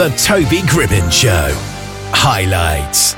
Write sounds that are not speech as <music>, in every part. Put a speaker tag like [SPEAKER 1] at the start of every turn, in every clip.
[SPEAKER 1] The Toby Gribben Show. Highlights.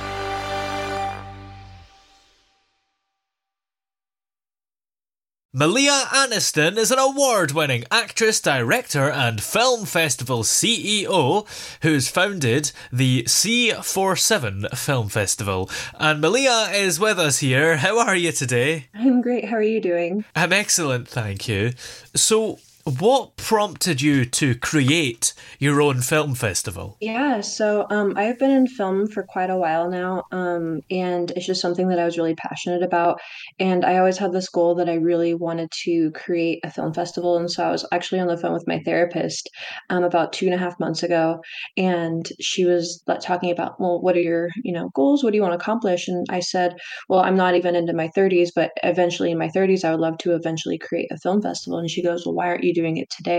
[SPEAKER 2] Malia Aniston is an award winning actress, director, and film festival CEO who's founded the C47 Film Festival. And Malia is with us here. How are you today?
[SPEAKER 3] I'm great. How are you doing?
[SPEAKER 2] I'm excellent, thank you. So, what prompted you to create your own film festival?
[SPEAKER 3] Yeah, so um, I've been in film for quite a while now, um, and it's just something that I was really passionate about. And I always had this goal that I really wanted to create a film festival. And so I was actually on the phone with my therapist um, about two and a half months ago, and she was talking about, well, what are your you know goals? What do you want to accomplish? And I said, well, I'm not even into my 30s, but eventually in my 30s, I would love to eventually create a film festival. And she goes, well, why aren't you doing it today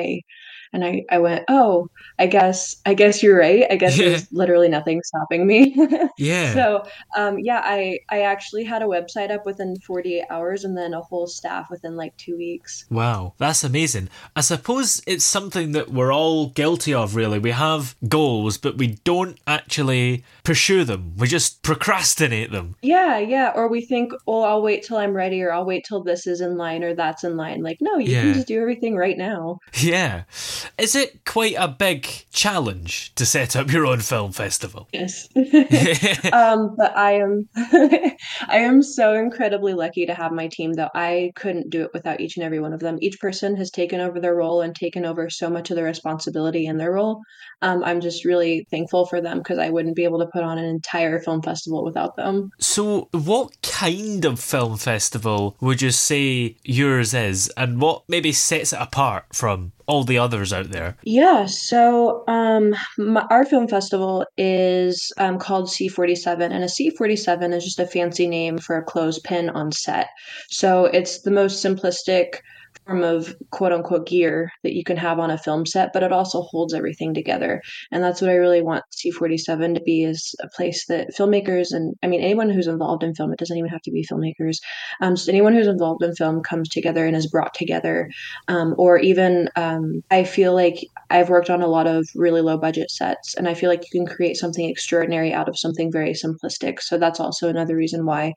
[SPEAKER 3] and I, I went oh i guess i guess you're right. I guess yeah. there's <laughs> literally nothing stopping me. <laughs>
[SPEAKER 2] Yeah.
[SPEAKER 3] So um, yeah i i actually had a website up within 48 hours and then a whole staff within like two weeks.
[SPEAKER 2] Wow that's amazing. I suppose it's something that we're all guilty of really. We have goals but we don't actually pursue them. We just procrastinate them.
[SPEAKER 3] Yeah yeah. Or we think oh i'll wait till i'm ready or i'll wait till this is in line or that's in line. Like no you yeah. can just do everything right now <laughs>
[SPEAKER 2] yeah is it quite a big challenge to set up your own film festival?
[SPEAKER 3] Yes. <laughs> <laughs> um, but I am <laughs> I am so incredibly lucky to have my team though. I couldn't do it without each and every one of them. Each person has taken over their role and taken over so much of the responsibility in their role. Um, I'm just really thankful for them because I wouldn't be able to put on an entire film festival without them.
[SPEAKER 2] So, what kind of film festival would you say yours is, and what maybe sets it apart from all the others out there?
[SPEAKER 3] Yeah, so um, my, our film festival is um, called C47, and a C47 is just a fancy name for a clothespin on set. So it's the most simplistic form of quote unquote gear that you can have on a film set, but it also holds everything together. And that's what I really want C47 to be is a place that filmmakers and I mean anyone who's involved in film, it doesn't even have to be filmmakers. Um, just anyone who's involved in film comes together and is brought together. Um, or even um, I feel like I've worked on a lot of really low budget sets, and I feel like you can create something extraordinary out of something very simplistic. So that's also another reason why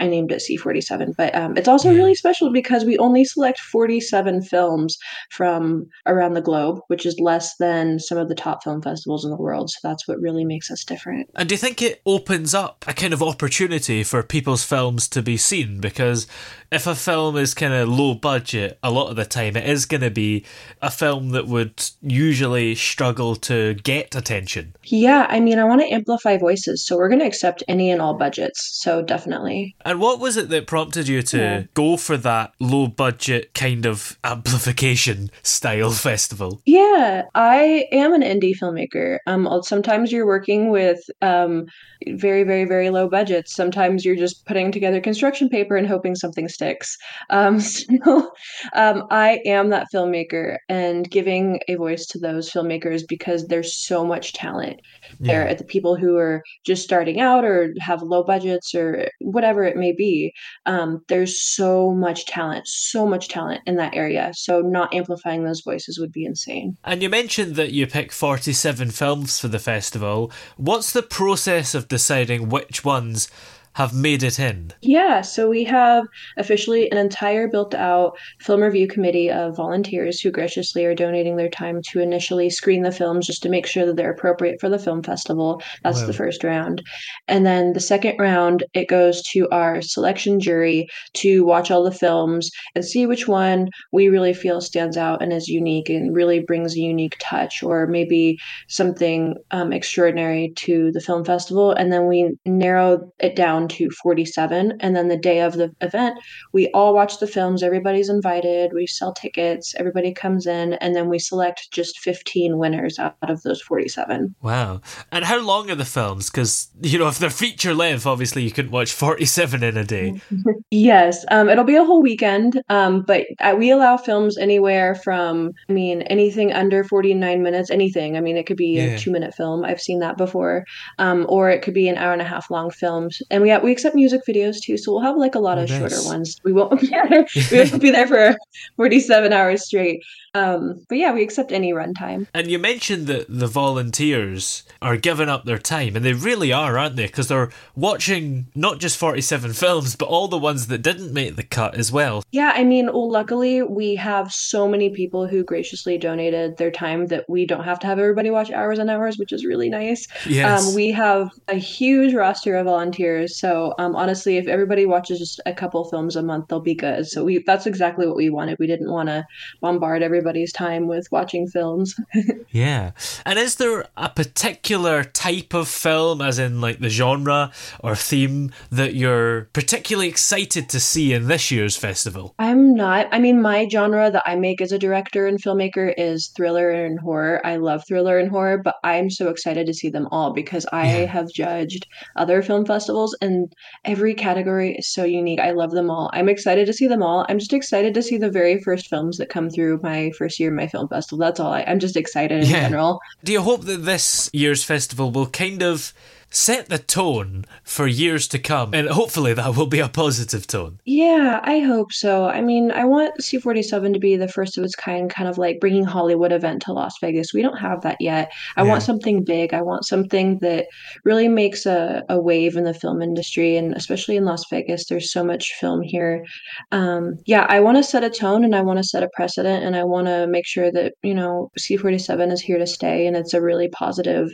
[SPEAKER 3] I named it C47. But um, it's also really special because we only select 47 films from around the globe, which is less than some of the top film festivals in the world. So that's what really makes us different.
[SPEAKER 2] And do you think it opens up a kind of opportunity for people's films to be seen? Because if a film is kind of low budget, a lot of the time it is going to be a film that would usually struggle to get attention.
[SPEAKER 3] Yeah, I mean, I want to amplify voices, so we're going to accept any and all budgets. So definitely.
[SPEAKER 2] And what was it that prompted you to yeah. go for that low budget kind of amplification style <laughs> festival?
[SPEAKER 3] Yeah, I am an indie filmmaker. Um, sometimes you're working with um, very, very, very low budgets. Sometimes you're just putting together construction paper and hoping something sticks. Um, <laughs> so um, I am that filmmaker and giving a voice to those filmmakers because there's so much talent yeah. there at the people who are just starting out or have low budgets or whatever it may be. Um, there's so much talent, so much talent in that area. So not amplifying those voices would be insane.
[SPEAKER 2] And you mentioned that you pick 47 films for the festival. What's the process of deciding which ones have made it in?
[SPEAKER 3] Yeah, so we have officially an entire built out film review committee of volunteers who graciously are donating their time to initially screen the films just to make sure that they're appropriate for the film festival. That's wow. the first round. And then the second round, it goes to our selection jury to watch all the films and see which one we really feel stands out and is unique and really brings a unique touch or maybe something um, extraordinary to the film festival. And then we narrow it down to 47. And then the day of the event, we all watch the films. Everybody's invited. We sell tickets. Everybody comes in. And then we select just 15 winners out of those 47.
[SPEAKER 2] Wow. And how long are the films? Because, you know, if they're feature length, obviously you couldn't watch 47 in a day. <laughs>
[SPEAKER 3] yes. Um, it'll be a whole weekend. Um, but uh, we allow films anywhere from, I mean, anything under 49 minutes, anything. I mean, it could be yeah. a two minute film. I've seen that before. Um, or it could be an hour and a half long films. And we we accept music videos too, so we'll have like a lot oh, of nice. shorter ones. We won't, <laughs> yeah, we won't be there for forty seven hours straight. Um, but yeah, we accept any runtime.
[SPEAKER 2] And you mentioned that the volunteers are giving up their time, and they really are, aren't they? Because they're watching not just 47 <laughs> films, but all the ones that didn't make the cut as well.
[SPEAKER 3] Yeah, I mean, well, luckily we have so many people who graciously donated their time that we don't have to have everybody watch hours and hours, which is really nice.
[SPEAKER 2] Yes.
[SPEAKER 3] Um, we have a huge roster of volunteers, so um, honestly, if everybody watches just a couple films a month, they'll be good. So we that's exactly what we wanted. We didn't want to bombard everybody's time with watching films. <laughs>
[SPEAKER 2] yeah. And is there a particular type of film, as in like the genre or theme, that you're particularly excited to see in this year's festival?
[SPEAKER 3] I'm not. I mean, my genre that I make as a director and filmmaker is thriller and horror. I love thriller and horror, but I'm so excited to see them all because I
[SPEAKER 2] Yeah.
[SPEAKER 3] have judged other film festivals and every category is so unique. I love them all. I'm excited to see them all. I'm just excited to see the very first films that come through my first year of my film festival. That's all. I, I'm just excited in
[SPEAKER 2] Yeah.
[SPEAKER 3] general.
[SPEAKER 2] Do you hope that this year's festival will kind of set the tone for years to come? And hopefully that will be a positive tone.
[SPEAKER 3] Yeah, I hope so. I mean, I want C47 to be the first of its kind, kind of like bringing Hollywood event to Las Vegas. We don't have that yet. I
[SPEAKER 2] Yeah.
[SPEAKER 3] want something big. I want something that really makes a, a wave in the film industry, and especially in Las Vegas. There's so much film here. Um, yeah, I want to set a tone and I want to set a precedent, and I want to make sure that, you know, C47 is here to stay and it's a really positive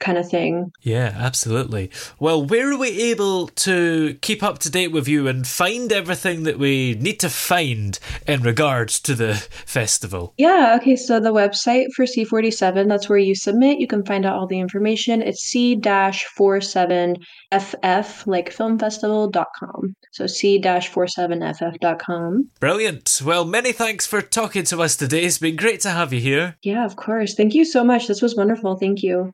[SPEAKER 3] kind of thing.
[SPEAKER 2] Yeah, absolutely. Well, where are we able to keep up to date with you and find everything that we need to find in regards to the festival?
[SPEAKER 3] Yeah, okay, so the website for C47, that's where you submit. You can find out all the information. It's C-47FF, like filmfestival.com. So C-47FF.com.
[SPEAKER 2] Brilliant. Well, many thanks for talking to us today. It's been great to have you here.
[SPEAKER 3] Yeah, of course. Thank you so much. This was wonderful. Thank you.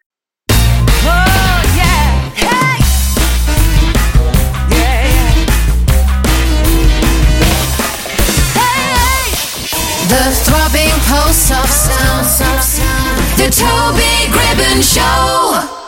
[SPEAKER 4] Throbbing pulse of sound, the Toby Gribben Show.